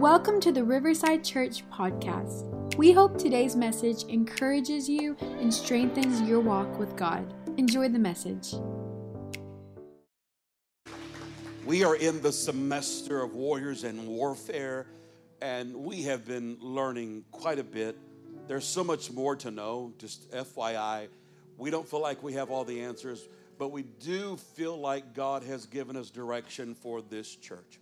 Welcome to the Riverside Church podcast. We hope today's message encourages you and strengthens your walk with God. Enjoy the message. We are in the semester of warriors and warfare, and we have been learning quite a bit. There's so much more to know, just FYI. We don't feel like we have all the answers, but we do feel like God has given us direction for this church.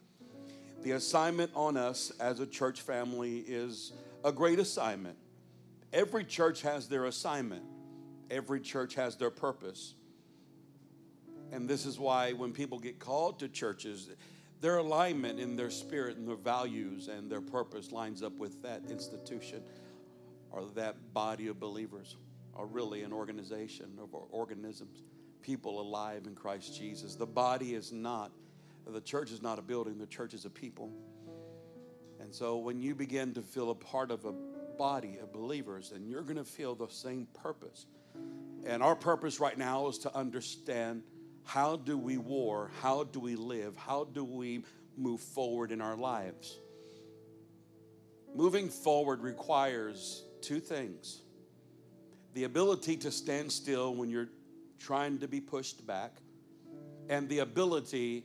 The assignment on us as a church family is a great assignment. Every church has their assignment, every church has their purpose. And this is why when people get called to churches, their alignment in their spirit and their values and their purpose lines up with that institution or that body of believers, or really an organization of organisms, people alive in Christ Jesus. The body is not the church is not a building, the church is a people. And so when you begin to feel a part of a body of believers, then you're going to feel the same purpose. And our purpose right now is to understand how do we war, how do we live, how do we move forward in our lives. Moving forward requires two things the ability to stand still when you're trying to be pushed back, and the ability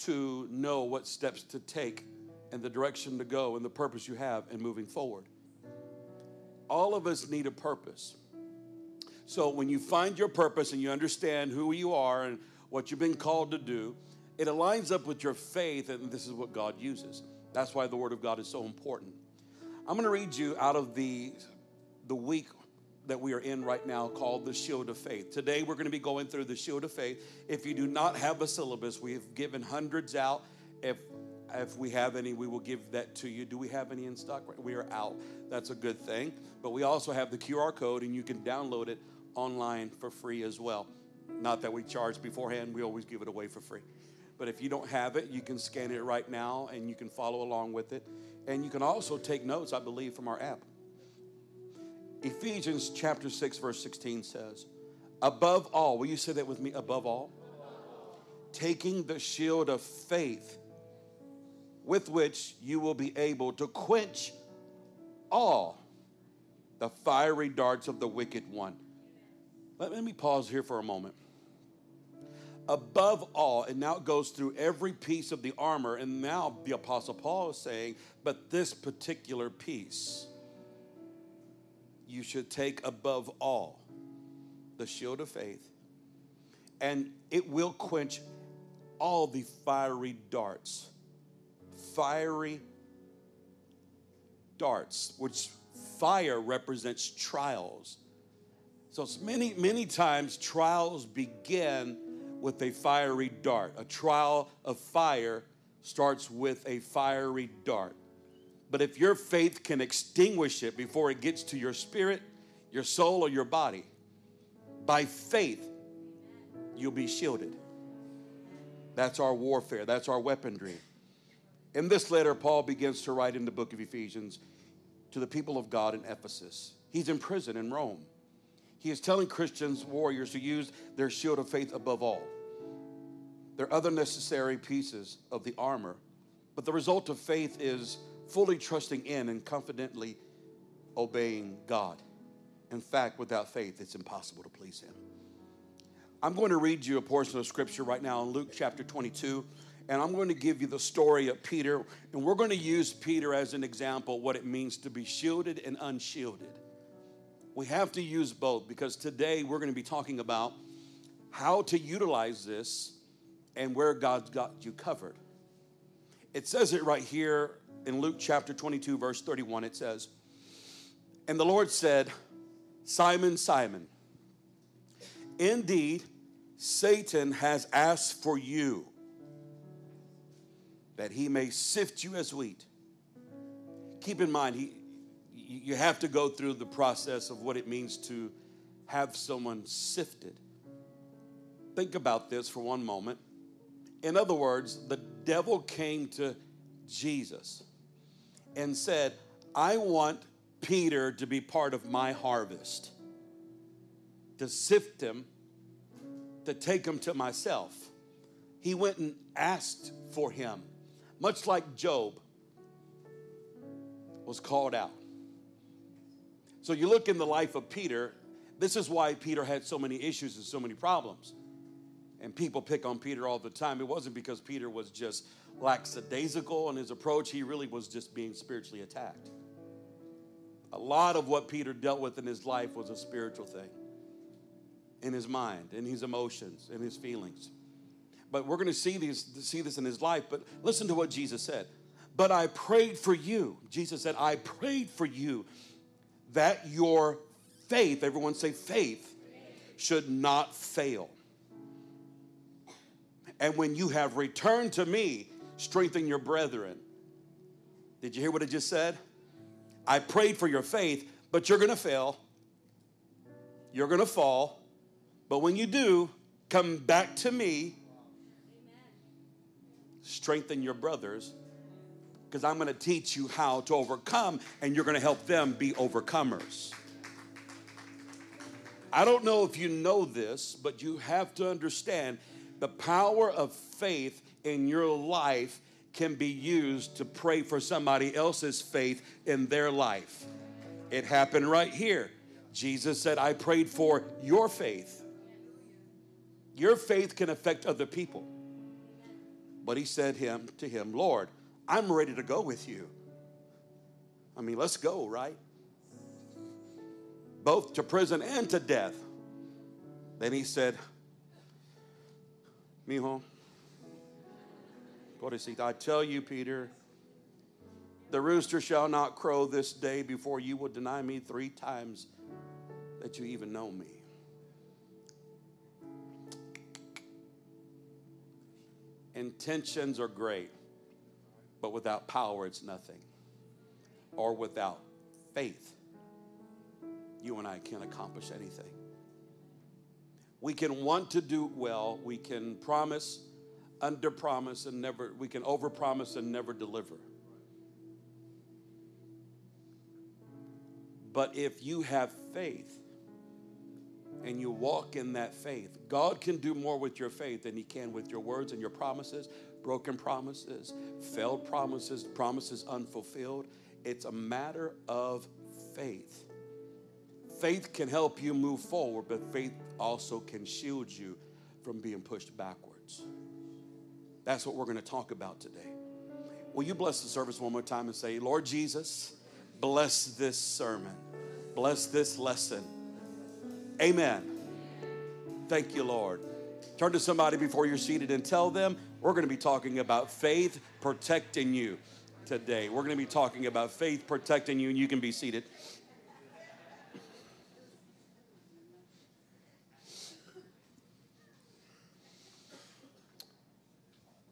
to know what steps to take and the direction to go and the purpose you have in moving forward. All of us need a purpose. So when you find your purpose and you understand who you are and what you've been called to do, it aligns up with your faith, and this is what God uses. That's why the Word of God is so important. I'm going to read you out of the, the week that we are in right now called the Shield of Faith. Today we're going to be going through the Shield of Faith. If you do not have a syllabus, we have given hundreds out. If if we have any, we will give that to you. Do we have any in stock? We are out. That's a good thing. But we also have the QR code, and you can download it online for free as well. Not that we charge beforehand, we always give it away for free. But if you don't have it, you can scan it right now and you can follow along with it. And you can also take notes, I believe, from our app. Ephesians chapter 6, verse 16 says, Above all, will you say that with me? Above all, taking the shield of faith with which you will be able to quench all the fiery darts of the wicked one. Let, me pause here for a moment. Above all, and now it goes through every piece of the armor, and now the Apostle Paul is saying, but this particular piece you should take above all the shield of faith, and it will quench all the fiery darts. Fiery darts, which fire represents trials. So many, many times trials begin with a fiery dart. A trial of fire starts with a fiery dart. But if your faith can extinguish it before it gets to your spirit, your soul, or your body, by faith, you'll be shielded. That's our warfare, that's our weaponry. In this letter, Paul begins to write in the book of Ephesians to the people of God in Ephesus. He's in prison in Rome. He is telling Christians, warriors, to use their shield of faith above all. There are other necessary pieces of the armor, but the result of faith is fully trusting in and confidently obeying God. In fact, without faith, it's impossible to please Him. I'm going to read you a portion of scripture right now in Luke chapter 22, and I'm going to give you the story of Peter, and we're going to use Peter as an example what it means to be shielded and unshielded. We have to use both because today we're going to be talking about how to utilize this and where God's got you covered. It says it right here in Luke chapter 22, verse 31, it says, And the Lord said, Simon, Simon, indeed, Satan has asked for you that he may sift you as wheat. Keep in mind, he, you have to go through the process of what it means to have someone sifted. Think about this for one moment. In other words, the devil came to Jesus and said, I want Peter to be part of my harvest, to sift him, to take him to myself. He went and asked for him, much like Job. was called out. So you look in the life of Peter, this is why Peter had so many issues and so many problems. And people pick on Peter all the time. It wasn't because Peter was just lackadaisical in his approach, he really was just being spiritually attacked. A lot of what Peter dealt with in his life was a spiritual thing in his mind, in his emotions, in his feelings. But we're going to see, these, see this in his life. But listen to what Jesus said. But I prayed for you. Jesus said, I prayed for you that your faith, everyone say faith, should not fail. And when you have returned to me, strengthen your brethren. Did you hear what I just said? I prayed for your faith, but you're going to fail. You're going to fall. But when you do, come back to me, strengthen your brothers, because I'm going to teach you how to overcome, and you're going to help them be overcomers. I don't know if you know this, but you have to understand the power of faith in your life can be used to pray for somebody else's faith in their life. It happened right here. Jesus said, I prayed for your faith. Your faith can affect other people. But he said him to him, Lord, I'm ready to go with you. I mean, let's go, right? Both to prison and to death. Then he said, Mijo, pobrecita, I tell you, Peter, the rooster shall not crow this day before you will deny me three times that you even know me. Intentions are great, but without power, it's nothing. Or without faith, you and I can't accomplish anything. We can want to do well, we can promise, under promise, and never, we can over promise and never deliver. But if you have faith, and you walk in that faith, God can do more with your faith than He can with your words and your promises, broken promises, failed promises, promises unfulfilled. It's a matter of faith. Faith can help you move forward, but faith also can shield you from being pushed backwards. That's what we're going to talk about today. Will you bless the service one more time and say, Lord Jesus, bless this sermon, bless this lesson. Amen. Thank you, Lord. Turn to somebody before you're seated and tell them we're going to be talking about faith protecting you today. We're going to be talking about faith protecting you, and you can be seated.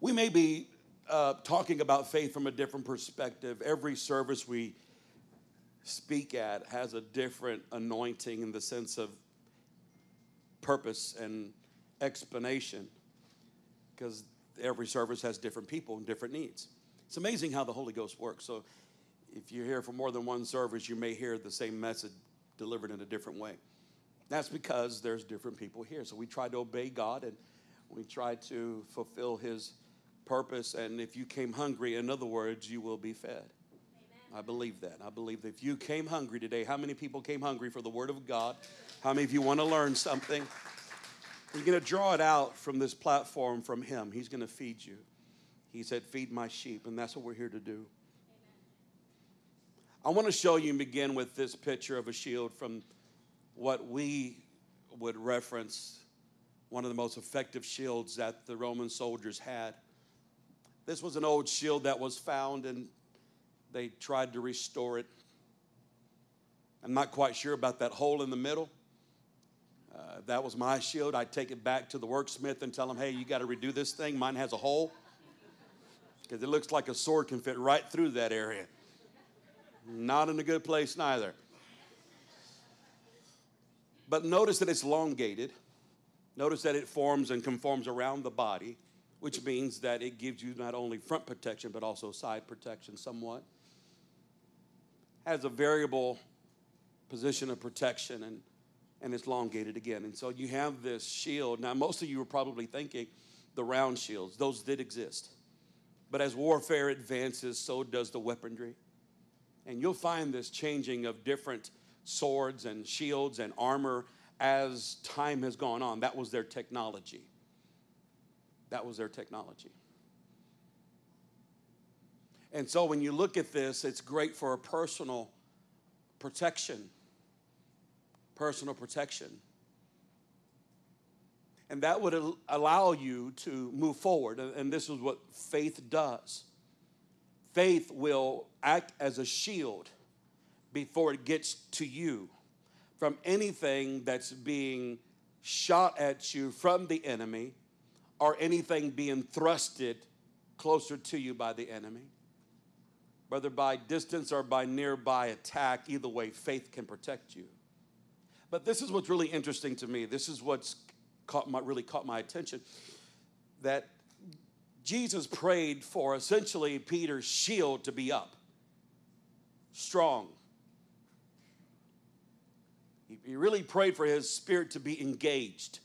We may be uh, talking about faith from a different perspective. Every service we speak at has a different anointing in the sense of purpose and explanation because every service has different people and different needs. It's amazing how the Holy Ghost works. So if you're here for more than one service, you may hear the same message delivered in a different way. That's because there's different people here. So we try to obey God and we try to fulfill His purpose. And if you came hungry, in other words, you will be fed. I believe that. I believe that if you came hungry today, how many people came hungry for the Word of God? How many of you want to learn something? You're going to draw it out from this platform from Him. He's going to feed you. He said, Feed my sheep, and that's what we're here to do. I want to show you and begin with this picture of a shield from what we would reference one of the most effective shields that the Roman soldiers had. This was an old shield that was found and they tried to restore it. I'm not quite sure about that hole in the middle. Uh, that was my shield. I'd take it back to the worksmith and tell him, hey, you got to redo this thing. Mine has a hole. Because it looks like a sword can fit right through that area. Not in a good place, neither. But notice that it's elongated. Notice that it forms and conforms around the body, which means that it gives you not only front protection, but also side protection somewhat has a variable position of protection and, and it's elongated again. And so you have this shield. Now, most of you are probably thinking the round shields, those did exist. But as warfare advances, so does the weaponry. And you'll find this changing of different swords and shields and armor as time has gone on. That was their technology. That was their technology. And so when you look at this, it's great for a personal protection. Personal protection. And that would allow you to move forward. And this is what faith does faith will act as a shield before it gets to you from anything that's being shot at you from the enemy or anything being thrusted closer to you by the enemy. Whether by distance or by nearby attack, either way, faith can protect you. But this is what's really interesting to me. This is what's caught my, really caught my attention. That Jesus prayed for essentially Peter's shield to be up, strong. He, he really prayed for his spirit to be engaged.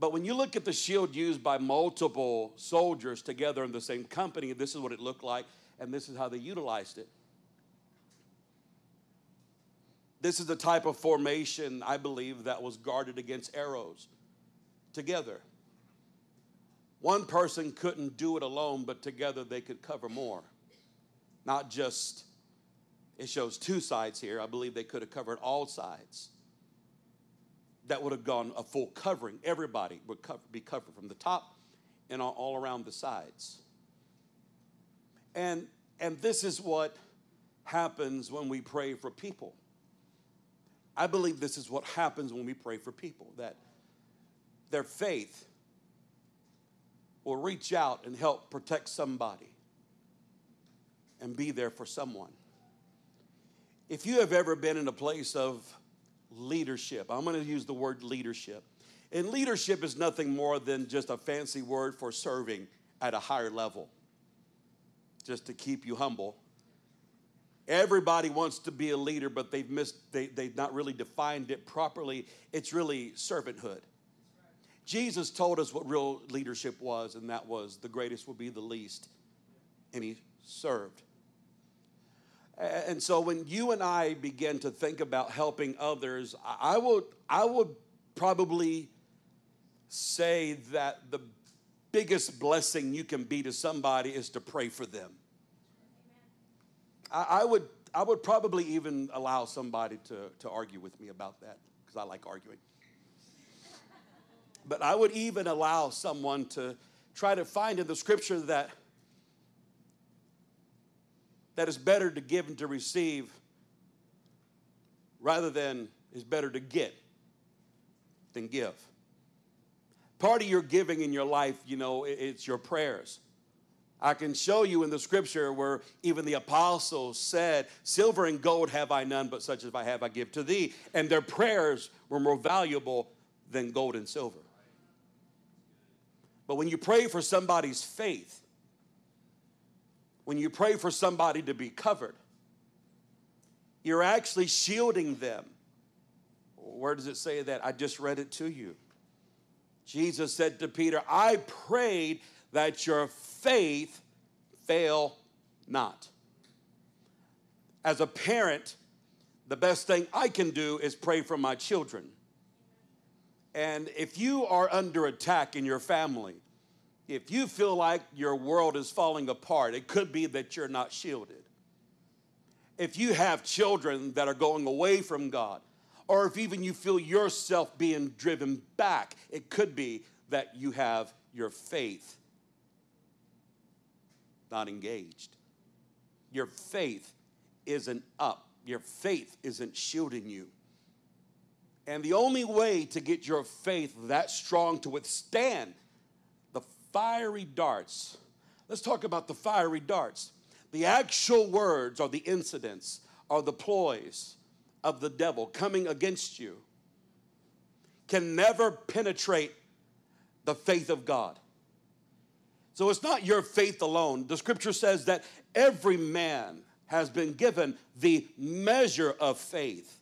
But when you look at the shield used by multiple soldiers together in the same company, this is what it looked like, and this is how they utilized it. This is the type of formation, I believe, that was guarded against arrows together. One person couldn't do it alone, but together they could cover more. Not just, it shows two sides here. I believe they could have covered all sides. That would have gone a full covering. Everybody would cover, be covered from the top and all, all around the sides. And, and this is what happens when we pray for people. I believe this is what happens when we pray for people that their faith will reach out and help protect somebody and be there for someone. If you have ever been in a place of leadership, I'm going to use the word leadership. And leadership is nothing more than just a fancy word for serving at a higher level, just to keep you humble. Everybody wants to be a leader, but they've missed, they, they've not really defined it properly. It's really servanthood. Jesus told us what real leadership was, and that was the greatest will be the least. And he served. And so when you and I begin to think about helping others, I would, I would probably say that the biggest blessing you can be to somebody is to pray for them. I, I would, I would probably even allow somebody to, to argue with me about that because I like arguing. But I would even allow someone to try to find in the scripture that that is better to give and to receive rather than is better to get than give. Part of your giving in your life, you know, it's your prayers. I can show you in the scripture where even the apostles said, Silver and gold have I none, but such as I have I give to thee. And their prayers were more valuable than gold and silver. But when you pray for somebody's faith, when you pray for somebody to be covered, you're actually shielding them. Where does it say that? I just read it to you. Jesus said to Peter, I prayed that your faith fail not. As a parent, the best thing I can do is pray for my children. And if you are under attack in your family, if you feel like your world is falling apart, it could be that you're not shielded. If you have children that are going away from God, or if even you feel yourself being driven back, it could be that you have your faith not engaged. Your faith isn't up, your faith isn't shielding you. And the only way to get your faith that strong to withstand fiery darts, let's talk about the fiery darts. The actual words or the incidents or the ploys of the devil coming against you can never penetrate the faith of God. So it's not your faith alone. The scripture says that every man has been given the measure of faith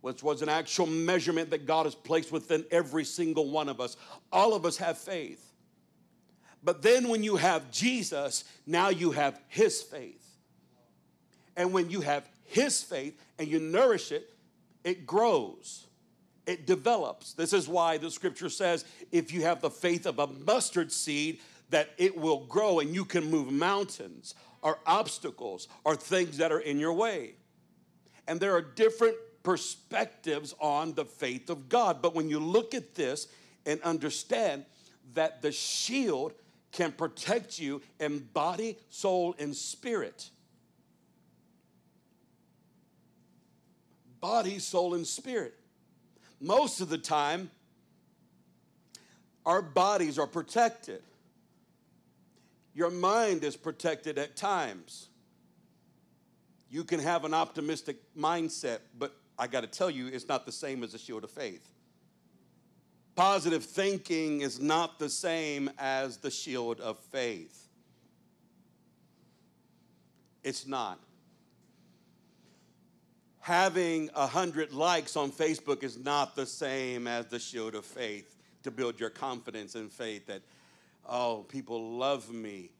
which was an actual measurement that God has placed within every single one of us. All of us have faith. But then when you have Jesus, now you have his faith. And when you have his faith and you nourish it, it grows, it develops. This is why the scripture says if you have the faith of a mustard seed, that it will grow and you can move mountains or obstacles or things that are in your way. And there are different perspectives on the faith of God. But when you look at this and understand that the shield can protect you in body, soul, and spirit. Body, soul, and spirit. Most of the time, our bodies are protected. Your mind is protected at times. You can have an optimistic mindset, but I got to tell you, it's not the same as a shield of faith. Positive thinking is not the same as the shield of faith. It's not. Having a hundred likes on Facebook is not the same as the shield of faith to build your confidence and faith that, oh, people love me.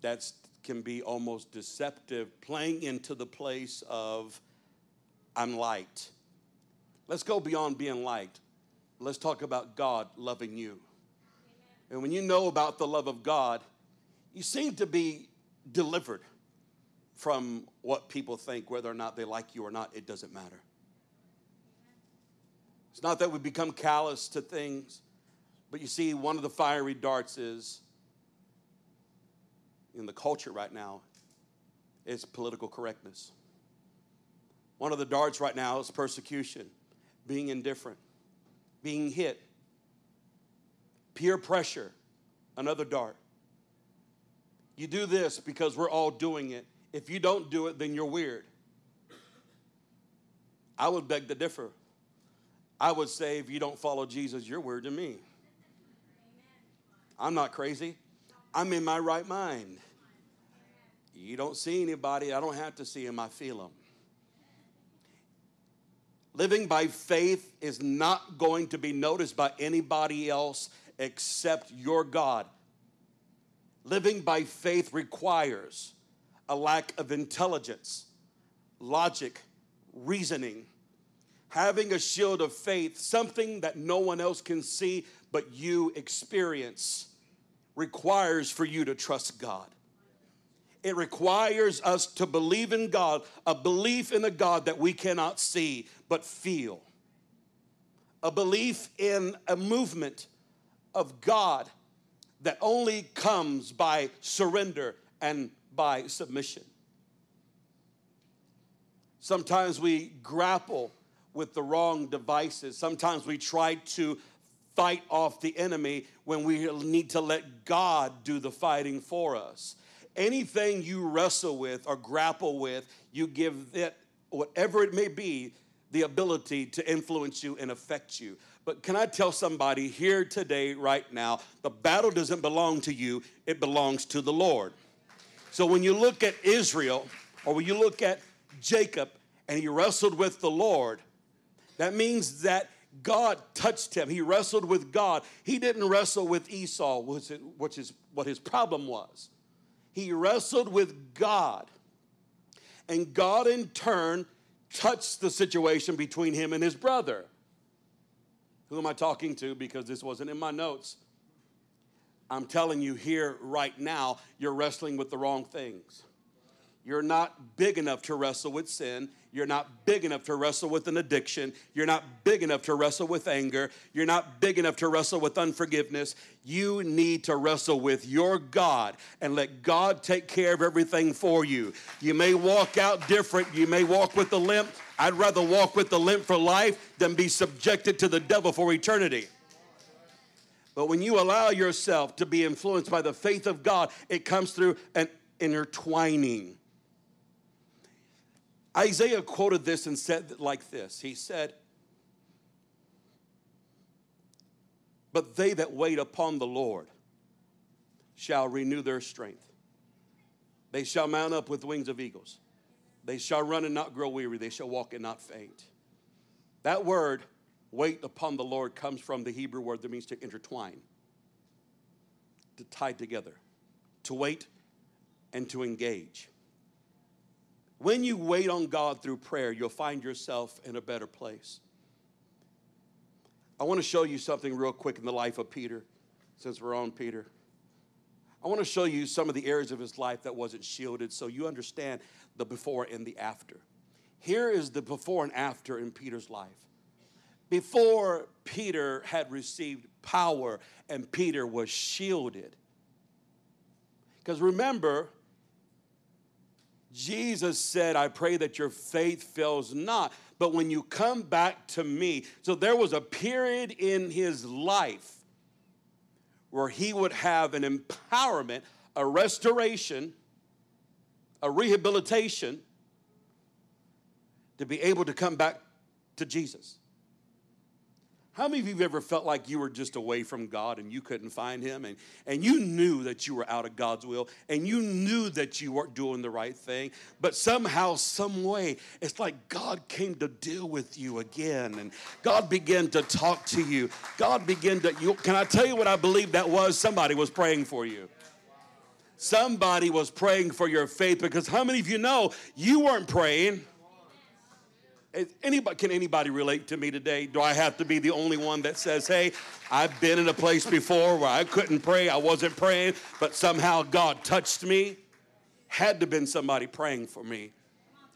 That can be almost deceptive, playing into the place of I'm liked. Let's go beyond being liked. Let's talk about God loving you. And when you know about the love of God, you seem to be delivered from what people think, whether or not they like you or not, it doesn't matter. It's not that we become callous to things, but you see, one of the fiery darts is in the culture right now is political correctness. One of the darts right now is persecution being indifferent, being hit, peer pressure, another dart. You do this because we're all doing it. If you don't do it, then you're weird. I would beg to differ. I would say if you don't follow Jesus, you're weird to me. I'm not crazy. I'm in my right mind. You don't see anybody, I don't have to see them, I feel them. Living by faith is not going to be noticed by anybody else except your God. Living by faith requires a lack of intelligence, logic, reasoning. Having a shield of faith, something that no one else can see but you experience, requires for you to trust God. It requires us to believe in God, a belief in a God that we cannot see but feel, a belief in a movement of God that only comes by surrender and by submission. Sometimes we grapple with the wrong devices. Sometimes we try to fight off the enemy when we need to let God do the fighting for us anything you wrestle with or grapple with, you give it, whatever it may be, the ability to influence you and affect you. But can I tell somebody here today, right now, the battle doesn't belong to you, it belongs to the Lord. So when you look at Israel, or when you look at Jacob, and he wrestled with the Lord, that means that God touched him. He wrestled with God. He didn't wrestle with Esau, which is what his problem was he wrestled with God. And God, in turn, touched the situation between him and his brother. Who am I talking to? Because this wasn't in my notes. I'm telling you here right now, you're wrestling with the wrong things. You're not big enough to wrestle with sin. You're not big enough to wrestle with an addiction. You're not big enough to wrestle with anger. You're not big enough to wrestle with unforgiveness. You need to wrestle with your God and let God take care of everything for you. You may walk out different. You may walk with the limp. I'd rather walk with the limp for life than be subjected to the devil for eternity. But when you allow yourself to be influenced by the faith of God, it comes through an intertwining Isaiah quoted this and said like this He said, But they that wait upon the Lord shall renew their strength. They shall mount up with wings of eagles. They shall run and not grow weary. They shall walk and not faint. That word, wait upon the Lord, comes from the Hebrew word that means to intertwine. to tie together to wait and to engage. When you wait on God through prayer, you'll find yourself in a better place. I want to show you something real quick in the life of Peter, since we're on Peter. I want to show you some of the areas of his life that wasn't shielded so you understand the before and the after. Here is the before and after in Peter's life. Before Peter had received power and Peter was shielded. Because remember, Jesus said, I pray that your faith fails not. But when you come back to me, so there was a period in his life where he would have an empowerment, a restoration, a rehabilitation to be able to come back to Jesus. How many of you have ever felt like you were just away from God and you couldn't find Him and, and you knew that you were out of God's will and you knew that you weren't doing the right thing, but somehow, some way, it's like God came to deal with you again and God began to talk to you. God began to, you, can I tell you what I believe that was? Somebody was praying for you. Somebody was praying for your faith because how many of you know you weren't praying? Anybody, can anybody relate to me today? Do I have to be the only one that says, hey, I've been in a place before where I couldn't pray, I wasn't praying, but somehow God touched me? Had to been somebody praying for me.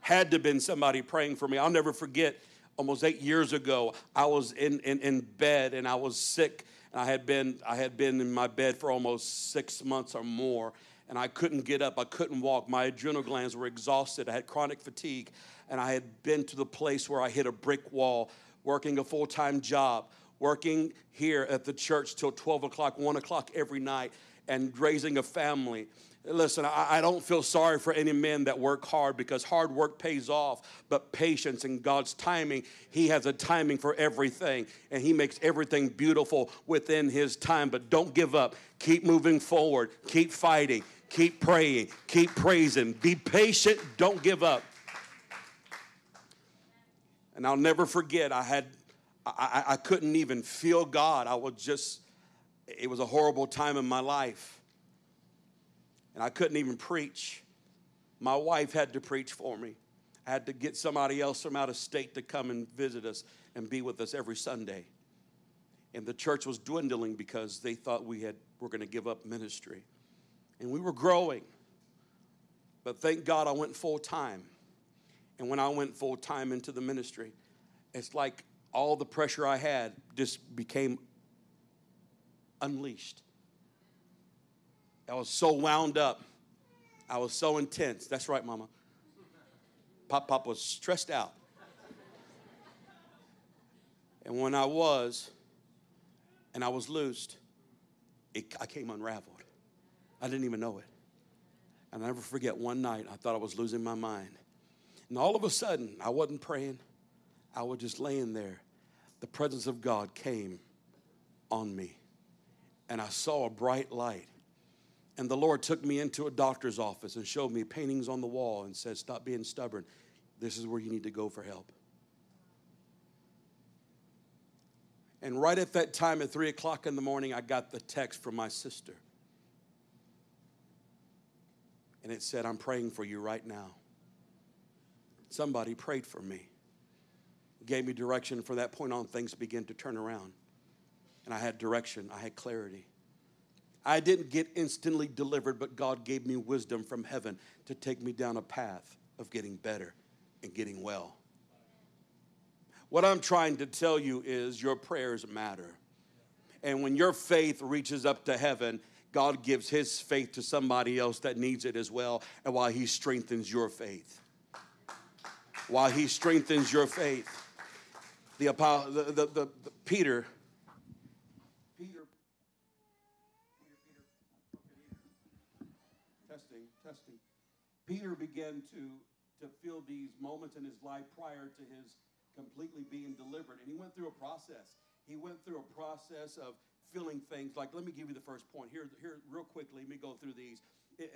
Had to been somebody praying for me. I'll never forget, almost eight years ago, I was in, in, in bed and I was sick. And I had been I had been in my bed for almost six months or more, and I couldn't get up. I couldn't walk. My adrenal glands were exhausted. I had chronic fatigue and I had been to the place where I hit a brick wall, working a full time job, working here at the church till 12 o'clock, 1 o'clock every night, and raising a family. Listen, I, I, don't feel sorry for any men that work hard because hard work pays off, but patience and God's timing, He has a timing for everything, and He makes everything beautiful within His time. But don't give up. Keep moving forward. Keep fighting. Keep praying. Keep praising. Be patient. Don't give up. And I'll never forget, I had, I, I couldn't even feel God. I was just, it was a horrible time in my life. And I couldn't even preach. My wife had to preach for me. I had to get somebody else from out of state to come and visit us and be with us every Sunday. And the church was dwindling because they thought we had were going to give up ministry. And we were growing. But thank God I went full time. And when I went full time into the ministry, it's like all the pressure I had just became unleashed. I was so wound up. I was so intense. That's right, Mama. Pop Pop was stressed out. And when I was, and I was loosed, it, I came unraveled. I didn't even know it. And I never forget one night, I thought I was losing my mind. And all of a sudden, I wasn't praying, I was just laying there. The presence of God came on me, and I saw a bright light. And the Lord took me into a doctor's office and showed me paintings on the wall and said, Stop being stubborn. This is where you need to go for help. And right at that time, at three o'clock in the morning, I got the text from my sister. And it said, I'm praying for you right now. Somebody prayed for me, gave me direction. From that point on, things began to turn around. And I had direction, I had clarity. I didn't get instantly delivered, but God gave me wisdom from heaven to take me down a path of getting better and getting well. What I'm trying to tell you is your prayers matter. And when your faith reaches up to heaven, God gives his faith to somebody else that needs it as well, and while he strengthens your faith while he strengthens your faith. The, the, the, the, the Peter, Peter, Peter, Peter, testing, testing. Peter began to, to feel these moments in his life prior to his completely being delivered. And he went through a process. He went through a process of feeling things like, let me give you the first point. Here, here real quickly, let me go through these.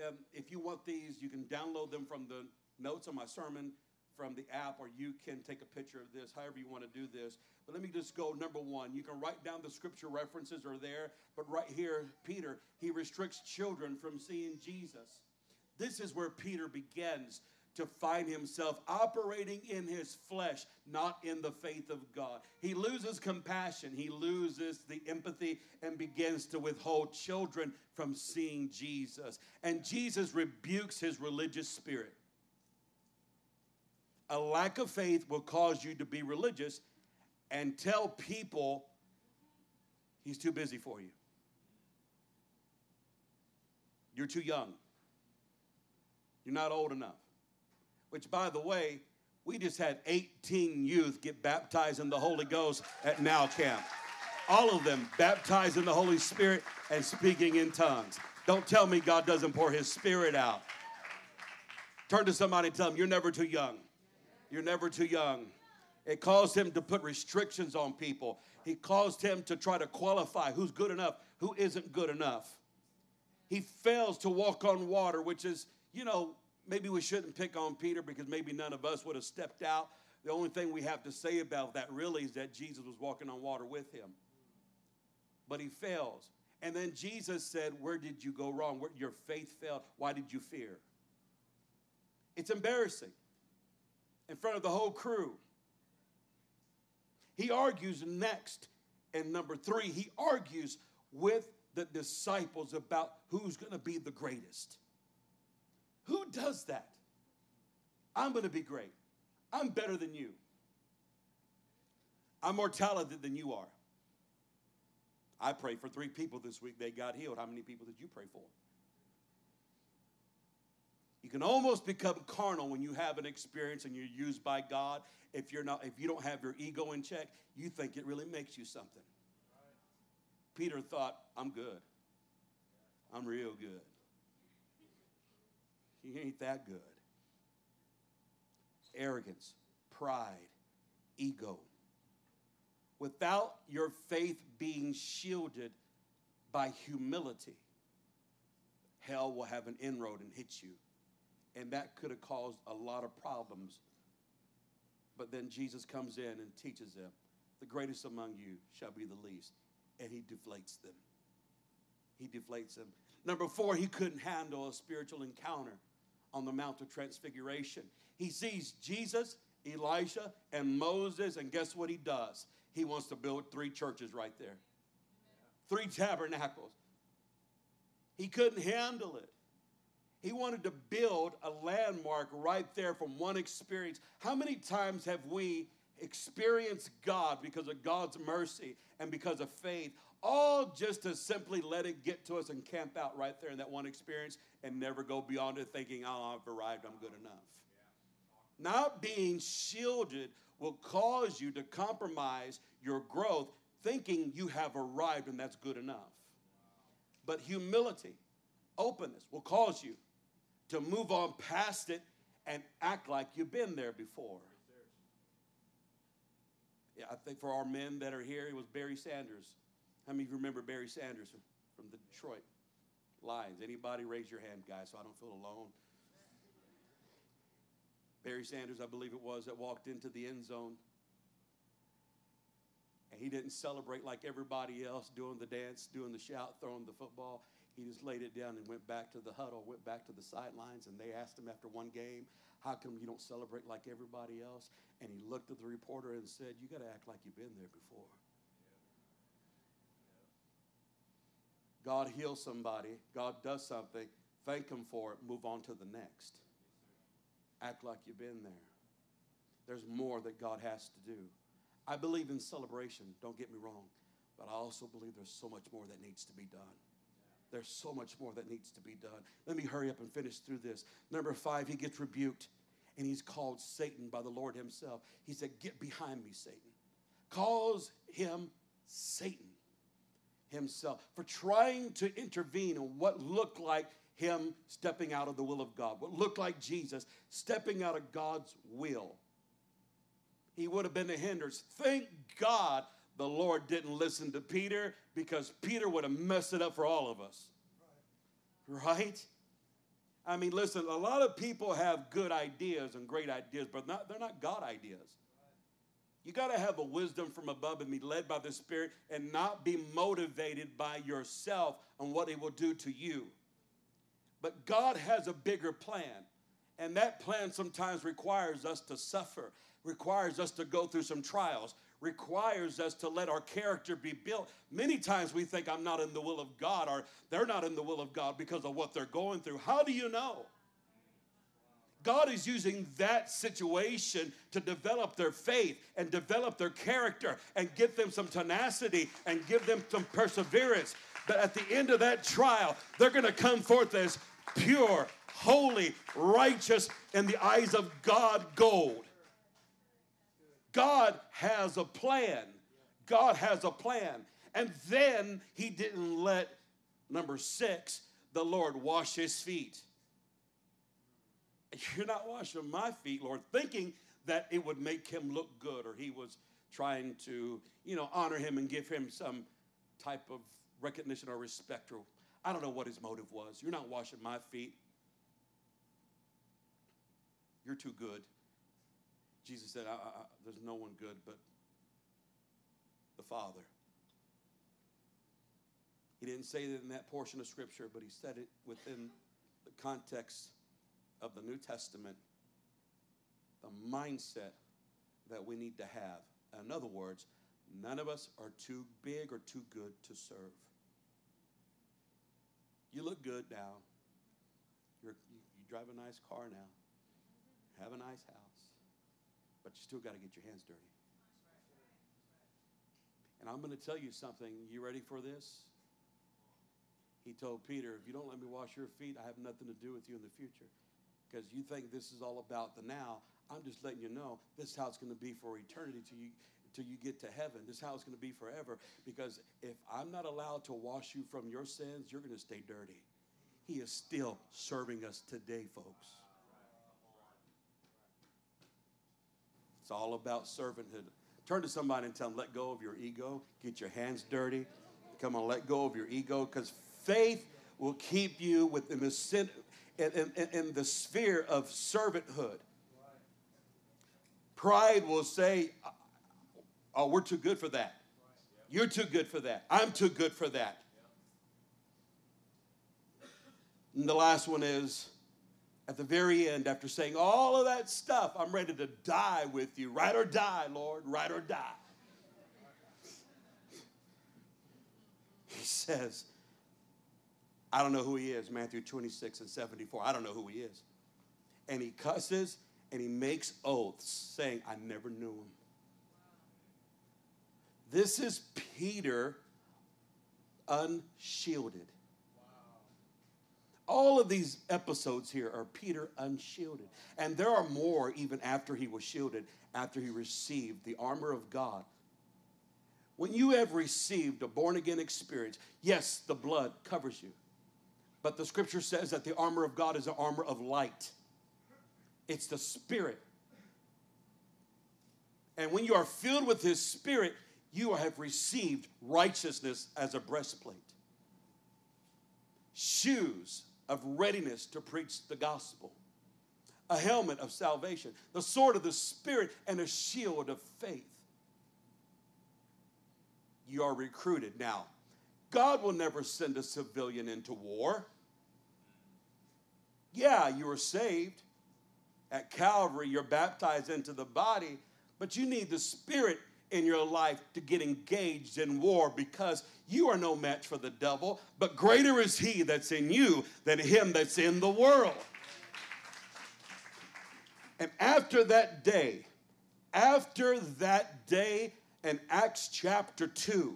Um, if you want these, you can download them from the notes on my sermon from the app, or you can take a picture of this, however you want to do this. But let me just go number one. You can write down the scripture references are there, but right here, Peter, he restricts children from seeing Jesus. This is where Peter begins to find himself operating in his flesh, not in the faith of God. He loses compassion, he loses the empathy, and begins to withhold children from seeing Jesus. And Jesus rebukes his religious spirit. A lack of faith will cause you to be religious and tell people he's too busy for you. You're too young. You're not old enough which, by the way, we just had 18 youth get baptized in the Holy Ghost at Now Camp. All of them baptized in the Holy Spirit and speaking in tongues. Don't tell me God doesn't pour His Spirit out. Turn to somebody and tell them, You're never too young. You're never too young. It caused him to put restrictions on people. He caused him to try to qualify who's good enough, who isn't good enough. He fails to walk on water, which is, you know, maybe we shouldn't pick on Peter because maybe none of us would have stepped out. The only thing we have to say about that really is that Jesus was walking on water with him. But he fails. And then Jesus said, Where did you go wrong? Where, your faith failed. Why did you fear? It's embarrassing in front of the whole crew. He argues next, and number three, he argues with the disciples about who's going to be the greatest. Who does that? I'm going to be great. I'm better than you. I'm more talented than you are. I prayed for three people this week. They got healed. How many people did you pray for? You can almost become carnal when you have an experience and you're used by God. If you're not, if you don't have your ego in check, you think it really makes you something. Peter thought, I'm good. I'm real good. He ain't that good. Arrogance, pride, ego. Without your faith being shielded by humility, hell will have an inroad and hit you. And that could have caused a lot of problems. But then Jesus comes in and teaches them the greatest among you shall be the least. And he deflates them. He deflates them. Number four, he couldn't handle a spiritual encounter on the Mount of Transfiguration. He sees Jesus, Elijah, and Moses, and guess what he does? He wants to build three churches right there, three tabernacles. He couldn't handle it. He wanted to build a landmark right there from one experience. How many times have we experienced God because of God's mercy and because of faith, all just to simply let it get to us and camp out right there in that one experience and never go beyond it thinking, oh, I've arrived, I'm good enough. Not being shielded will cause you to compromise your growth thinking you have arrived and that's good enough. But humility, openness will cause you to move on past it and act like you've been there before. Yeah, I think for our men that are here, it was Barry Sanders. How many of you remember Barry Sanders from, the Detroit Lions? Anybody raise your hand, guys, so I don't feel alone. Barry Sanders, I believe it was, that walked into the end zone. And he didn't celebrate like everybody else, doing the dance, doing the shout, throwing the football. He just laid it down and went back to the huddle, went back to the sidelines, and they asked him after one game, How come you don't celebrate like everybody else? And he looked at the reporter and said, You got to act like you've been there before. God heals somebody, God does something, thank Him for it, move on to the next. Act like you've been there. There's more that God has to do. I believe in celebration, don't get me wrong, but I also believe there's so much more that needs to be done. There's so much more that needs to be done. Let me hurry up and finish through this. Number five, he gets rebuked and he's called Satan by the Lord himself. He said, Get behind me, Satan. Calls him Satan himself for trying to intervene in what looked like him stepping out of the will of God, what looked like Jesus stepping out of God's will. He would have been a hindrance. Thank God the Lord didn't listen to Peter because Peter would have messed it up for all of us. Right? I mean, listen, a lot of people have good ideas and great ideas, but not, they're not God ideas. You got to have a wisdom from above and be led by the Spirit and not be motivated by yourself and what it will do to you. But God has a bigger plan. And that plan sometimes requires us to suffer, requires us to go through some trials, requires us to let our character be built. Many times we think I'm not in the will of God or they're not in the will of God because of what they're going through. How do you know? God is using that situation to develop their faith and develop their character and give them some tenacity and give them some perseverance. But at the end of that trial, they're going to come forth as pure, holy, righteous in the eyes of God gold. God has a plan. God has a plan. And then he didn't let, number six, the Lord wash his feet. You're not washing my feet, Lord, thinking that it would make him look good or he was trying to, you know, honor him and give him some type of recognition or respect or I don't know what his motive was. You're not washing my feet. You're too good. Jesus said, I, I, There's no one good but the Father. He didn't say that in that portion of Scripture, but he said it within the context of the New Testament, the mindset that we need to have. In other words, none of us are too big or too good to serve. You look good now. You're, you, you drive a nice car now. Have a nice house but you still got to get your hands dirty. And I'm going to tell you something. You ready for this? He told Peter, If you don't let me wash your feet, I have nothing to do with you in the future. Because you think this is all about the now. I'm just letting you know this is how it's going to be for eternity till you, till you get to heaven. This is how it's going to be forever. Because if I'm not allowed to wash you from your sins, you're going to stay dirty. He is still serving us today, folks. It's all about servanthood. Turn to somebody and tell them, let go of your ego. Get your hands dirty. Come on, let go of your ego because faith will keep you within the, in, in, in the sphere of servanthood. Pride will say, oh, we're too good for that. You're too good for that. I'm too good for that. And the last one is at the very end, after saying all of that stuff, I'm ready to die with you. Right or die, Lord, right or die. He says, I don't know who he is, Matthew 26 and 74. I don't know who he is. And he cusses and he makes oaths saying, I never knew him. This is Peter unshielded. All of these episodes here are Peter unshielded. And there are more even after he was shielded, after he received the armor of God. When you have received a born again experience, yes, the blood covers you. But the scripture says that the armor of God is an armor of light, it's the spirit. And when you are filled with his spirit, you have received righteousness as a breastplate. Shoes of readiness to preach the gospel, a helmet of salvation, the sword of the Spirit, and a shield of faith. You are recruited. Now, God will never send a civilian into war. Yeah, you are saved. At Calvary, you're baptized into the body, but you need the Spirit in your life to get engaged in war because you are no match for the devil, but greater is he that's in you than him that's in the world. And after that day, after that day in Acts chapter 2,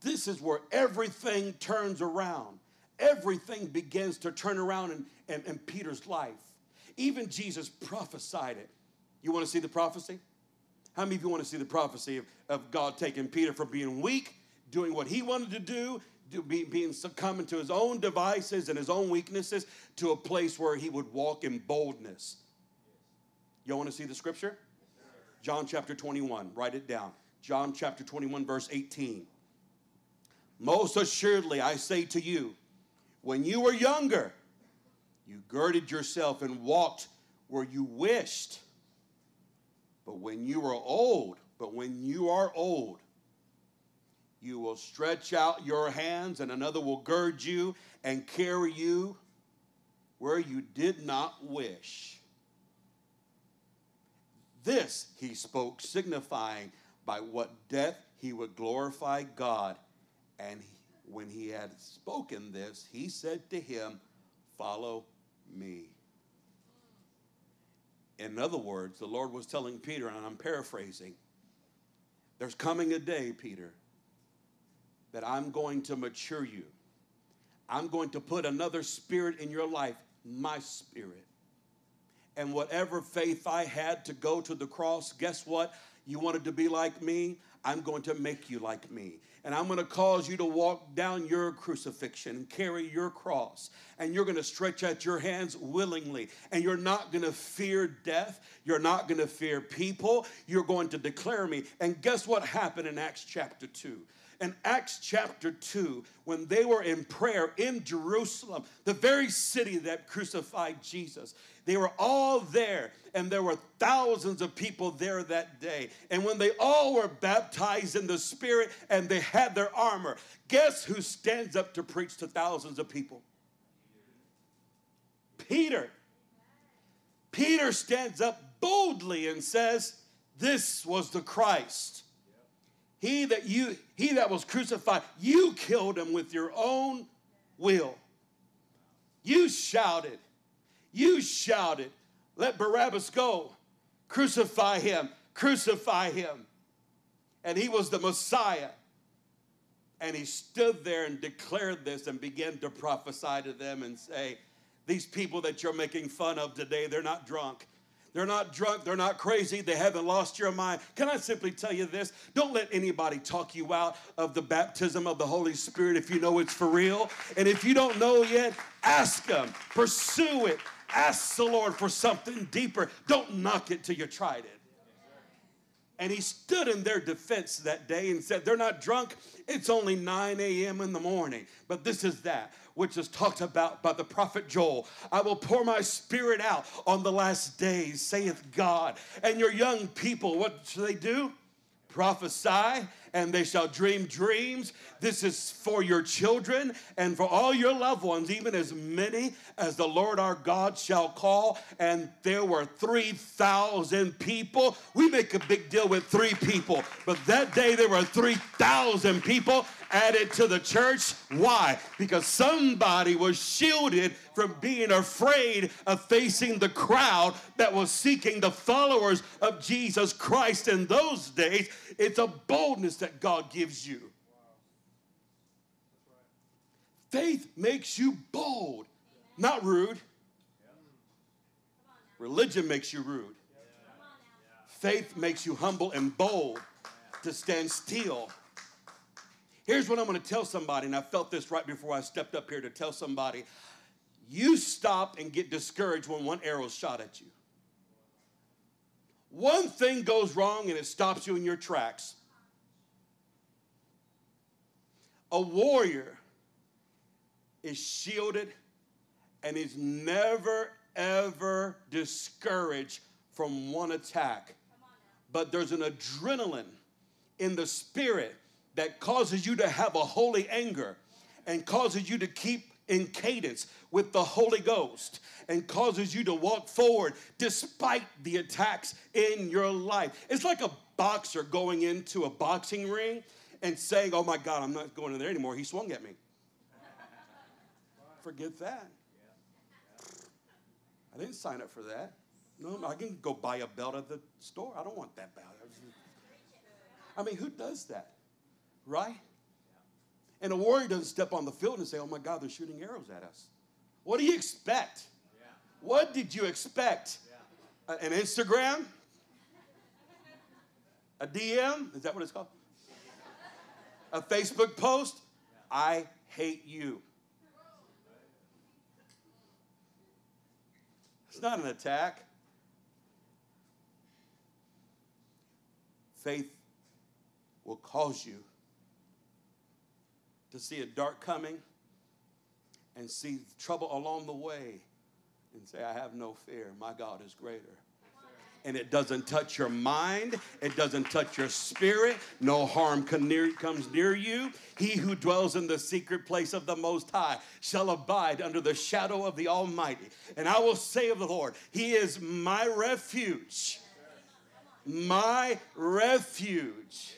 this is where everything turns around. Everything begins to turn around in, in, in Peter's life. Even Jesus prophesied it. You want to see the prophecy? How many of you want to see the prophecy of, of God taking Peter from being weak, doing what he wanted to do, do be, being succumbing to his own devices and his own weaknesses, to a place where he would walk in boldness? Y'all want to see the scripture? John chapter 21, write it down. John chapter 21, verse 18. Most assuredly, I say to you, when you were younger, You girded yourself and walked where you wished. But when you are old, but when you are old, you will stretch out your hands, and another will gird you and carry you where you did not wish. This he spoke, signifying by what death he would glorify God. And when he had spoken this, he said to him, Follow me. In other words, the Lord was telling Peter, and I'm paraphrasing, there's coming a day, Peter, that I'm going to mature you. I'm going to put another spirit in your life, my spirit. And whatever faith I had to go to the cross, guess what? You wanted to be like me? I'm going to make you like me. And I'm going to cause you to walk down your crucifixion and carry your cross. And you're going to stretch out your hands willingly. And you're not going to fear death. You're not going to fear people. You're going to declare me. And guess what happened in Acts chapter 2? in Acts chapter 2 when they were in prayer in Jerusalem, the very city that crucified Jesus. They were all there, and there were thousands of people there that day. And when they all were baptized in the Spirit and they had their armor, guess who stands up to preach to thousands of people? Peter. Peter stands up boldly and says, This was the Christ. He that you he that was crucified, you killed him with your own will. You shouted. You shouted, "Let Barabbas go. Crucify him. Crucify him." And he was the Messiah. And he stood there and declared this and began to prophesy to them and say, These people that you're making fun of today, they're not drunk. They're not drunk. They're not crazy. They haven't lost your mind. Can I simply tell you this? Don't let anybody talk you out of the baptism of the Holy Spirit if you know it's for real. And if you don't know yet, ask them, pursue it. Ask the Lord for something deeper. Don't knock it till you tried it. And he stood in their defense that day and said, They're not drunk. It's only 9 a.m. in the morning. But this is that which is talked about by the prophet Joel. I will pour my spirit out on the last days, saith God. And your young people, what should they do? Prophesy and they shall dream dreams. This is for your children and for all your loved ones, even as many as the Lord our God shall call. And there were 3,000 people. We make a big deal with three people, but that day there were 3,000 people added to the church. Why? Because somebody was shielded from being afraid of facing the crowd that was seeking the followers of Jesus Christ in those days. It's a boldness that God gives you. Faith makes you bold, not rude. Religion makes you rude. Faith makes you humble and bold to stand still. Here's what I'm going to tell somebody, and I felt this right before I stepped up here to tell somebody. You stop and get discouraged when one arrow is shot at you. One thing goes wrong and it stops you in your tracks. A warrior is shielded and is never, ever discouraged from one attack. But there's an adrenaline in the spirit that causes you to have a holy anger and causes you to keep in cadence with the Holy Ghost and causes you to walk forward despite the attacks in your life. It's like a boxer going into a boxing ring and saying, Oh my God, I'm not going in there anymore. He swung at me. Forget that. I didn't sign up for that. No, I can go buy a belt at the store. I don't want that belt. I mean, who does that? Right? And a warrior doesn't step on the field and say, Oh my God, they're shooting arrows at us. What do you expect? What did you expect? An Instagram? A DM? Is that what it's called? A Facebook post? I hate you. It's not an attack. Faith will cause you to see a dark coming and see trouble along the way, and say, I have no fear. My God is greater and it doesn't touch your mind, it doesn't touch your spirit. No harm near, comes near you. He who dwells in the secret place of the Most High shall abide under the shadow of the Almighty. And I will say of the Lord, He is my refuge. My refuge.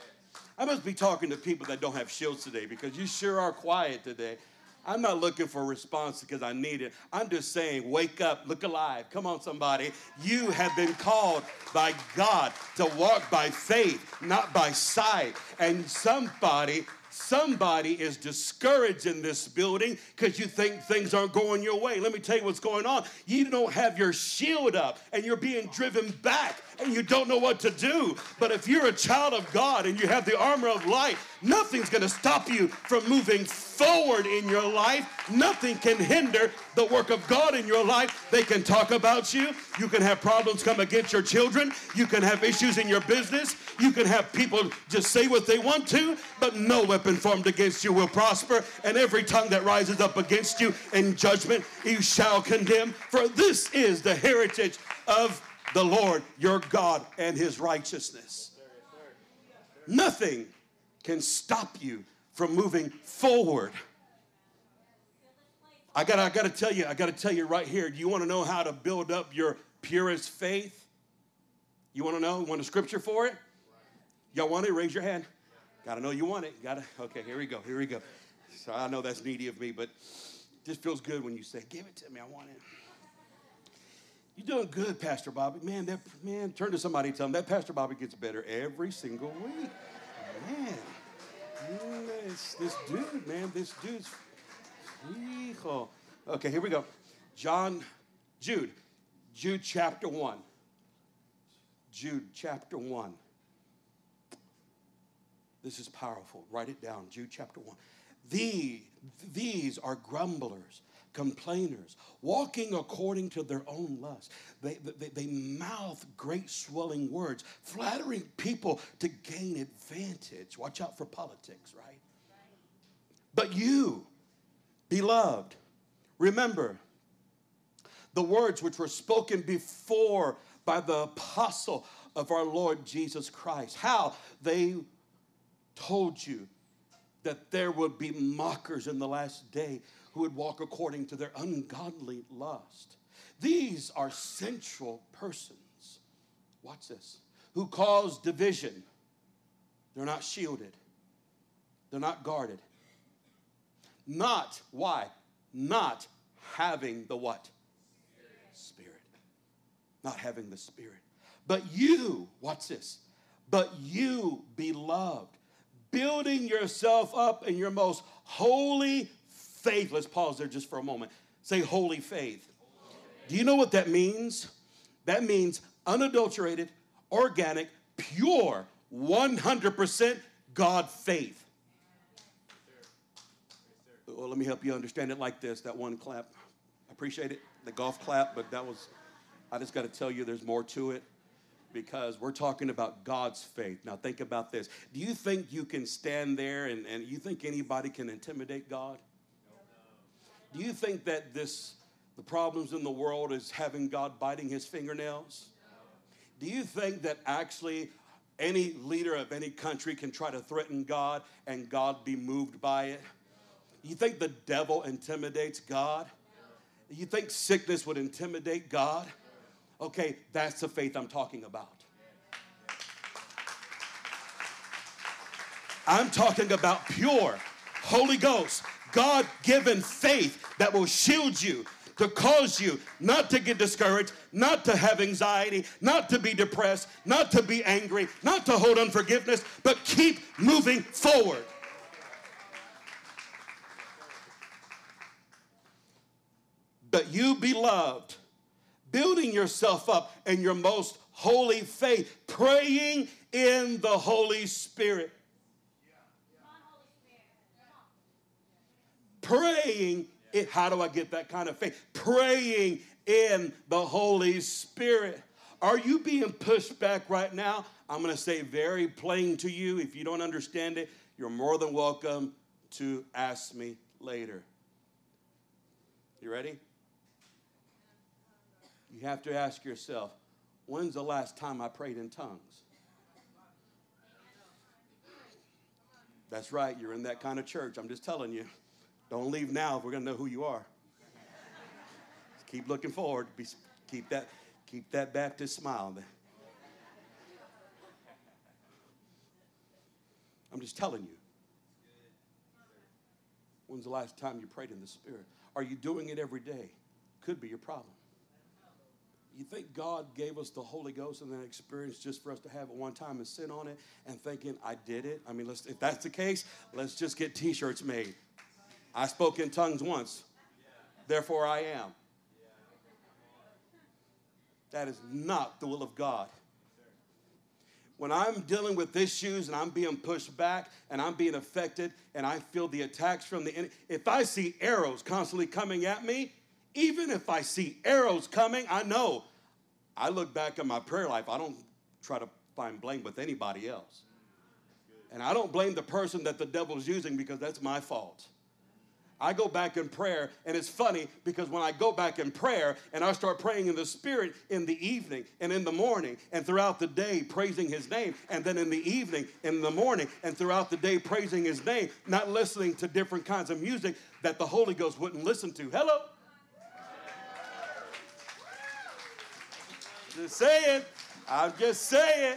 I must be talking to people that don't have shields today because you sure are quiet today. I'm not looking for a response because I need it. I'm just saying, wake up, look alive. Come on, somebody. You have been called by God to walk by faith, not by sight. And somebody Somebody is discouraged in this building because you think things aren't going your way. Let me tell you what's going on. You don't have your shield up and you're being driven back and you don't know what to do. But if you're a child of God and you have the armor of light, nothing's going to stop you from moving forward in your life. Nothing can hinder the work of God in your life. They can talk about you. You can have problems come against your children. You can have issues in your business. You can have people just say what they want to, but no weapon formed against you will prosper. And every tongue that rises up against you in judgment, you shall condemn. For this is the heritage of the Lord your God and his righteousness. Nothing can stop you from moving forward. I gotta, I gotta tell you, I gotta tell you right here. Do you want to know how to build up your purest faith? You want to know? You want a scripture for it? Y'all want it? Raise your hand. Gotta know you want it. Gotta. Okay, here we go. Here we go. So I know that's needy of me, but just feels good when you say, "Give it to me. I want it." You're doing good, Pastor Bobby. Man, that man, turn to somebody and tell them that Pastor Bobby gets better every single week. Man, this, this dude, man, this dude's. Okay, here we go. John, Jude, Jude chapter 1. Jude chapter 1. This is powerful. Write it down. Jude chapter 1. These, these are grumblers complainers, walking according to their own lust. They, they, they mouth great swelling words, flattering people to gain advantage. Watch out for politics, right? But you, beloved, remember the words which were spoken before by the apostle of our Lord Jesus Christ. How they told you that there would be mockers in the last day who would walk according to their ungodly lust. These are sensual persons. Watch this. Who cause division. They're not shielded. They're not guarded. Not, why? Not having the what? Spirit. Not having the Spirit. But you, watch this. But you, beloved, building yourself up in your most holy faith. Let's pause there just for a moment. Say holy faith. Do you know what that means? That means unadulterated, organic, pure, 100% God faith. Well, let me help you understand it like this that one clap. I appreciate it, the golf clap, but that was, I just got to tell you there's more to it because we're talking about God's faith. Now, think about this. Do you think you can stand there and, and you think anybody can intimidate God? Do you think that this, the problems in the world is having God biting his fingernails? Do you think that actually any leader of any country can try to threaten God and God be moved by it? You think the devil intimidates God? You think sickness would intimidate God? Okay, that's the faith I'm talking about. I'm talking about pure Holy Ghost, God given faith that will shield you, to cause you not to get discouraged, not to have anxiety, not to be depressed, not to be angry, not to hold unforgiveness, but keep moving forward. But you, beloved, building yourself up in your most holy faith, praying in the Holy Spirit. praying. It, how do I get that kind of faith? Praying in the Holy Spirit. Are you being pushed back right now? I'm going to say very plain to you. If you don't understand it, you're more than welcome to ask me later. You ready? You have to ask yourself, when's the last time I prayed in tongues? That's right, you're in that kind of church. I'm just telling you. Don't leave now if we're going to know who you are. keep looking forward. Be, keep, that, keep that Baptist smile. I'm just telling you. When's the last time you prayed in the Spirit? Are you doing it every day? Could be your problem. You think God gave us the Holy Ghost and that experience just for us to have it one time and sit on it and thinking, I did it? I mean, let's, if that's the case, let's just get t shirts made. I spoke in tongues once, therefore I am. That is not the will of God. When I'm dealing with issues and I'm being pushed back and I'm being affected and I feel the attacks from the enemy, if I see arrows constantly coming at me, even if I see arrows coming, I know. I look back at my prayer life, I don't try to find blame with anybody else. And I don't blame the person that the devil's using because that's my fault. I go back in prayer, and it's funny because when I go back in prayer and I start praying in the Spirit in the evening and in the morning and throughout the day, praising His name, and then in the evening, in the morning, and throughout the day, praising His name, not listening to different kinds of music that the Holy Ghost wouldn't listen to. Hello? Just saying. I'm just saying.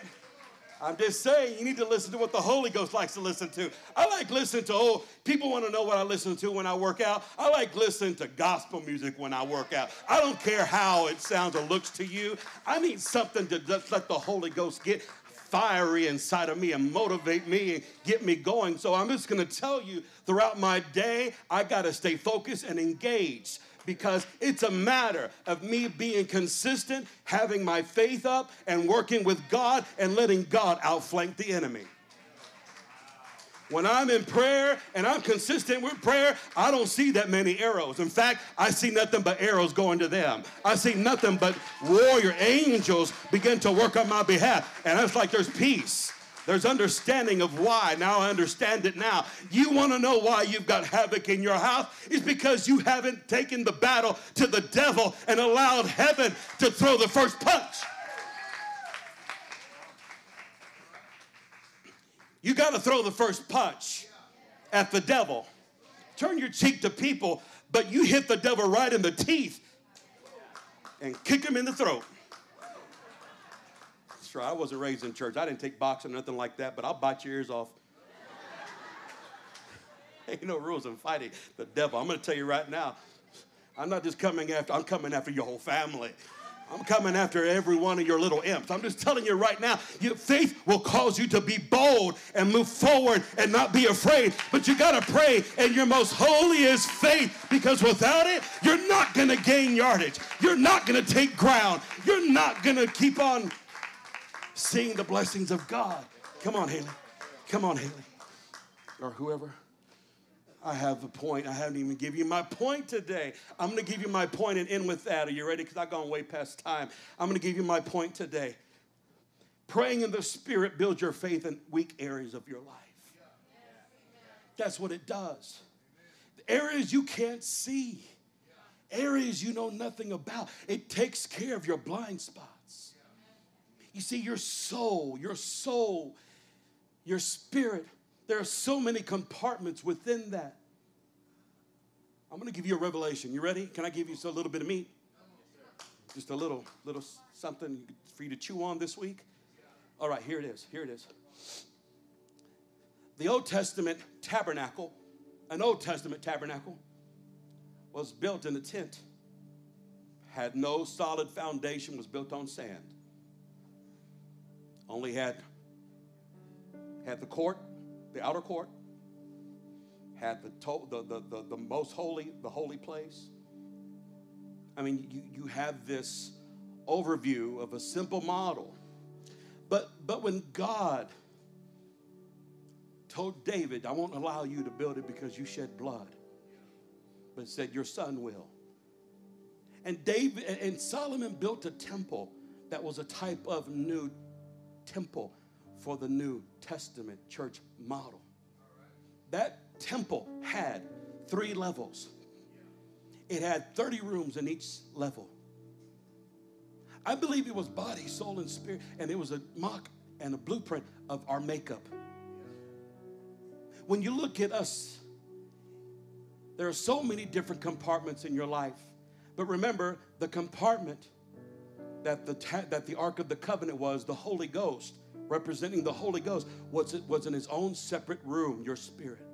I'm just saying, you need to listen to what the Holy Ghost likes to listen to. I like listening to, oh, people want to know what I listen to when I work out. I like listening to gospel music when I work out. I don't care how it sounds or looks to you. I need something to just let the Holy Ghost get fiery inside of me and motivate me and get me going. So I'm just going to tell you throughout my day, I got to stay focused and engaged because it's a matter of me being consistent, having my faith up, and working with God and letting God outflank the enemy. When I'm in prayer and I'm consistent with prayer, I don't see that many arrows. In fact, I see nothing but arrows going to them. I see nothing but warrior angels begin to work on my behalf. And it's like there's peace. There's understanding of why. Now I understand it now. You want to know why you've got havoc in your house? It's because you haven't taken the battle to the devil and allowed heaven to throw the first punch. You got to throw the first punch at the devil. Turn your cheek to people, but you hit the devil right in the teeth and kick him in the throat. I wasn't raised in church. I didn't take boxing or nothing like that, but I'll bite your ears off. Ain't no rules in fighting the devil. I'm going to tell you right now. I'm not just coming after, I'm coming after your whole family. I'm coming after every one of your little imps. I'm just telling you right now, your faith will cause you to be bold and move forward and not be afraid. But you got to pray in your most holiest faith because without it, you're not going to gain yardage. You're not going to take ground. You're not going to keep on seeing the blessings of God. Come on, Haley. Come on, Haley. Or whoever. I have a point. I haven't even given you my point today. I'm going to give you my point and end with that. Are you ready? Because I've gone way past time. I'm going to give you my point today. Praying in the Spirit builds your faith in weak areas of your life. That's what it does. The areas you can't see, areas you know nothing about, it takes care of your blind spot. You see, your soul, your soul, your spirit, there are so many compartments within that. I'm going to give you a revelation. You ready? Can I give you a little bit of meat? Just a little, little something for you to chew on this week. All right, here it is. Here it is. The Old Testament tabernacle, an Old Testament tabernacle, was built in a tent, had no solid foundation, was built on sand only had had the court, the outer court, had the, to, the, the, the, the most holy, the holy place. I mean, you, you have this overview of a simple model. But, but when God told David, I won't allow you to build it because you shed blood, but said, Your son will. And David and Solomon built a temple that was a type of new temple for the New Testament church model. That temple had three levels. It had 30 rooms in each level. I believe it was body, soul, and spirit, and it was a mock and a blueprint of our makeup. When you look at us, there are so many different compartments in your life. But remember, the compartment that the, that the Ark of the Covenant was, the Holy Ghost, representing the Holy Ghost, was, it was in his own separate room, your spirit.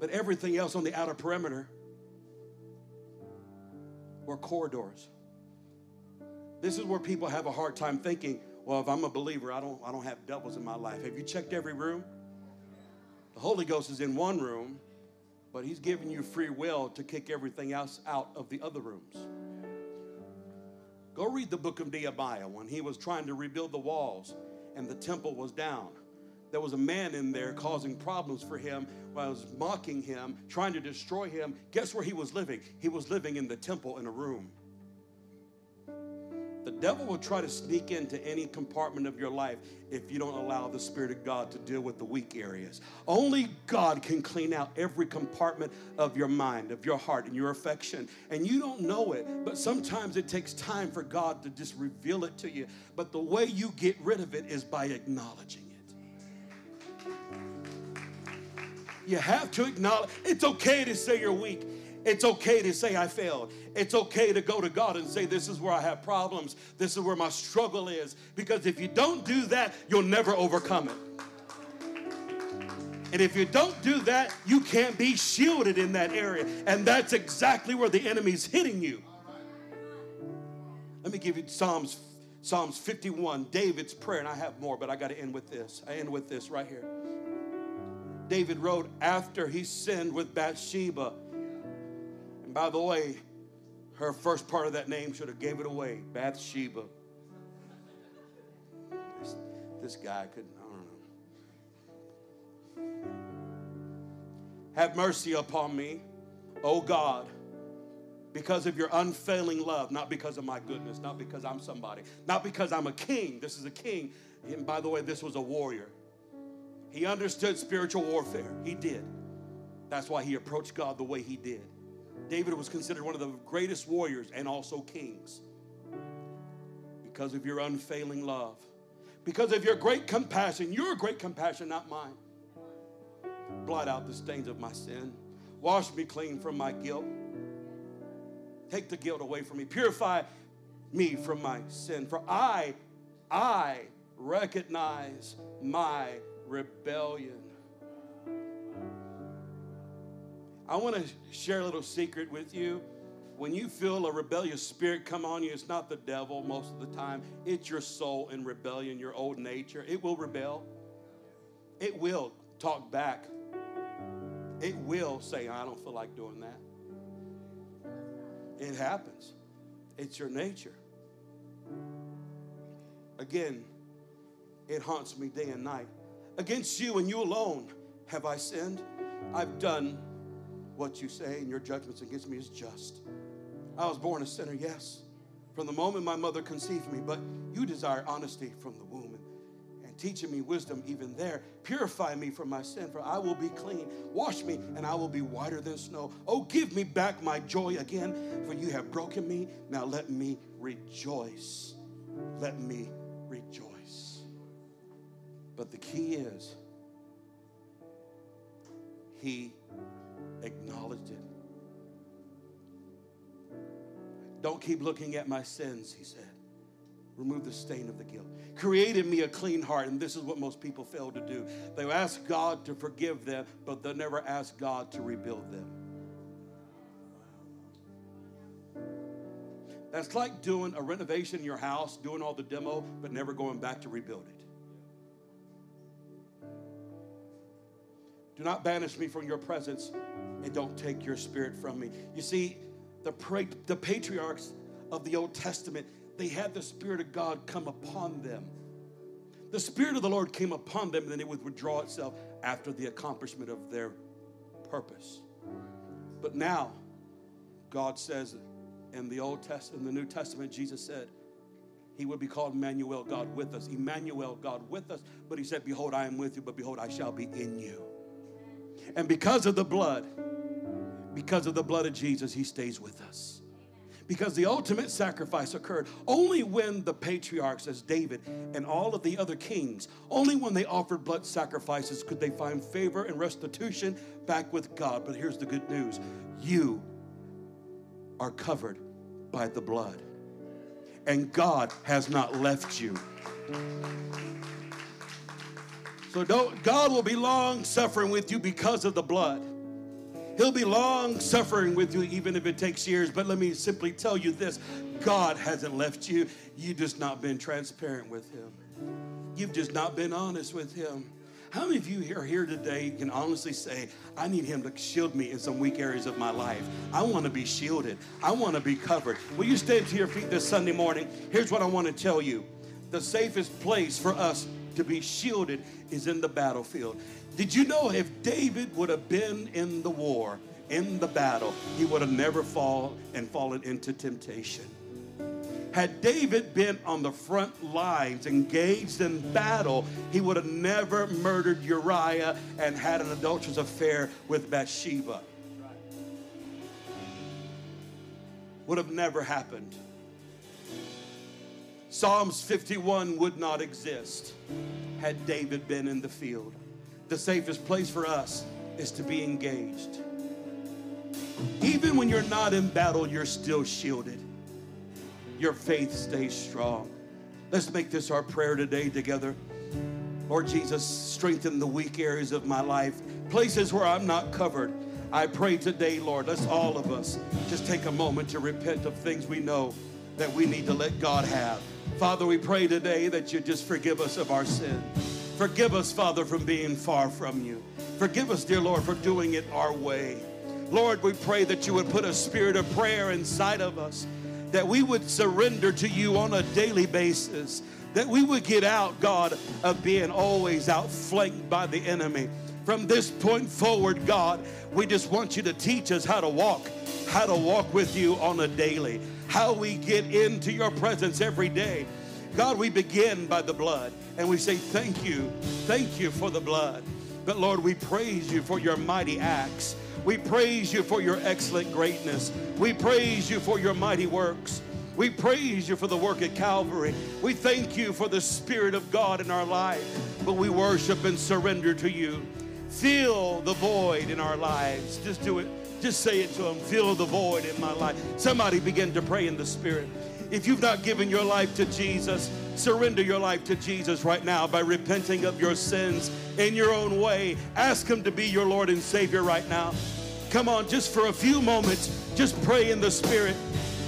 But everything else on the outer perimeter were corridors. This is where people have a hard time thinking, well, if I'm a believer, I don't, I don't have devils in my life. Have you checked every room? The Holy Ghost is in one room, but He's giving you free will to kick everything else out of the other rooms. Go read the book of Nehemiah when he was trying to rebuild the walls and the temple was down. There was a man in there causing problems for him, was mocking him, trying to destroy him. Guess where he was living? He was living in the temple in a room. The devil will try to sneak into any compartment of your life if you don't allow the Spirit of God to deal with the weak areas. Only God can clean out every compartment of your mind, of your heart, and your affection. And you don't know it, but sometimes it takes time for God to just reveal it to you. But the way you get rid of it is by acknowledging it. You have to acknowledge it's okay to say you're weak. It's okay to say I failed. It's okay to go to God and say, This is where I have problems. This is where my struggle is. Because if you don't do that, you'll never overcome it. And if you don't do that, you can't be shielded in that area. And that's exactly where the enemy's hitting you. Let me give you Psalms Psalms 51, David's prayer, and I have more, but I got to end with this. I end with this right here. David wrote after he sinned with Bathsheba by the way, her first part of that name should have gave it away. Bathsheba. This, this guy couldn't, I don't know. Have mercy upon me, O God, because of your unfailing love, not because of my goodness, not because I'm somebody, not because I'm a king. This is a king. And by the way, this was a warrior. He understood spiritual warfare. He did. That's why he approached God the way he did. David was considered one of the greatest warriors and also kings because of your unfailing love, because of your great compassion, your great compassion, not mine. Blot out the stains of my sin, wash me clean from my guilt, take the guilt away from me, purify me from my sin. For I, I recognize my rebellion. I want to share a little secret with you. When you feel a rebellious spirit come on you, it's not the devil most of the time. It's your soul in rebellion, your old nature. It will rebel. It will talk back. It will say, I don't feel like doing that. It happens. It's your nature. Again, it haunts me day and night. Against you and you alone have I sinned. I've done what you say and your judgments against me is just. I was born a sinner, yes, from the moment my mother conceived me, but you desire honesty from the womb and, teaching me wisdom even there. Purify me from my sin, for I will be clean. Wash me, and I will be whiter than snow. Oh, give me back my joy again, for you have broken me. Now let me rejoice. Let me rejoice. But the key is, He acknowledged it. Don't keep looking at my sins, he said. Remove the stain of the guilt. Created me a clean heart, and this is what most people fail to do. They ask God to forgive them, but they'll never ask God to rebuild them. That's like doing a renovation in your house, doing all the demo, but never going back to rebuild it. Do not banish me from your presence and don't take your spirit from me. You see, the, the patriarchs of the Old Testament, they had the Spirit of God come upon them. The Spirit of the Lord came upon them, and then it would withdraw itself after the accomplishment of their purpose. But now, God says in the Old Testament, in the New Testament, Jesus said, he would be called Emmanuel, God with us. Emmanuel, God with us. But he said, Behold, I am with you, but behold, I shall be in you. And because of the blood, because of the blood of Jesus, He stays with us. because the ultimate sacrifice occurred only when the patriarchs, as David and all of the other kings, only when they offered blood sacrifices could they find favor and restitution back with God. But here's the good news you are covered by the blood, and God has not left you. So don't, God will be long suffering with you because of the blood. He'll be long suffering with you, even if it takes years. But let me simply tell you this God hasn't left you. You've just not been transparent with Him, you've just not been honest with Him. How many of you are here today can honestly say, I need Him to shield me in some weak areas of my life? I want to be shielded, I want to be covered. Will you stand to your feet this Sunday morning? Here's what I want to tell you the safest place for us to be shielded is in the battlefield. Did you know if David would have been in the war, in the battle, he would have never fallen and fallen into temptation? Had David been on the front lines, engaged in battle, he would have never murdered Uriah and had an adulterous affair with Bathsheba. Would have never happened. Psalms 51 would not exist had David been in the field the safest place for us is to be engaged. Even when you're not in battle, you're still shielded. Your faith stays strong. Let's make this our prayer today together. Lord Jesus, strengthen the weak areas of my life, places where I'm not covered. I pray today, Lord, let's all of us just take a moment to repent of things we know that we need to let God have. Father, we pray today that you just forgive us of our sin. Forgive us, Father, from being far from you. Forgive us, dear Lord, for doing it our way. Lord, we pray that you would put a spirit of prayer inside of us, that we would surrender to you on a daily basis, that we would get out, God, of being always outflanked by the enemy. From this point forward, God, we just want you to teach us how to walk, how to walk with you on a daily, how we get into your presence every day. God, we begin by the blood and we say, Thank you. Thank you for the blood. But Lord, we praise you for your mighty acts. We praise you for your excellent greatness. We praise you for your mighty works. We praise you for the work at Calvary. We thank you for the Spirit of God in our life. But we worship and surrender to you. Fill the void in our lives. Just do it. Just say it to them. Fill the void in my life. Somebody begin to pray in the Spirit. If you've not given your life to Jesus, surrender your life to Jesus right now by repenting of your sins in your own way. Ask Him to be your Lord and Savior right now. Come on, just for a few moments, just pray in the Spirit.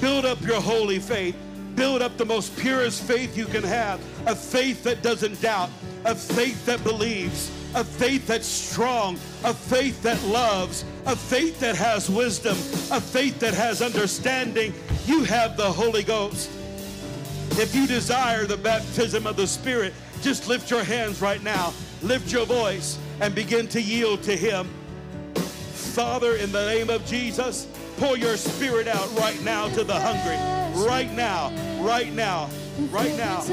Build up your holy faith. Build up the most purest faith you can have a faith that doesn't doubt, a faith that believes, a faith that's strong, a faith that loves, a faith that has wisdom, a faith that has understanding. You have the Holy Ghost. If you desire the baptism of the Spirit, just lift your hands right now, lift your voice, and begin to yield to Him. Father, in the name of Jesus, pour your Spirit out right now to the hungry. Right now, right now, right now,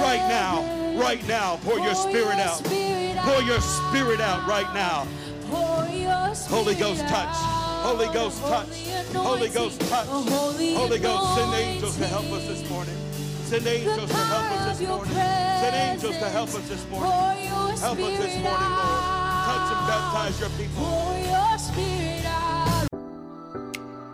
right now, right now. Pour your Spirit out. Pour your Spirit out right now. Holy Ghost touch. Holy Ghost touch. Holy Ghost touch. Holy Ghost, send angels to help us this morning. Send angels to help us this morning. Send angels to help us this morning. Help us this morning, Lord. Touch and baptize your people.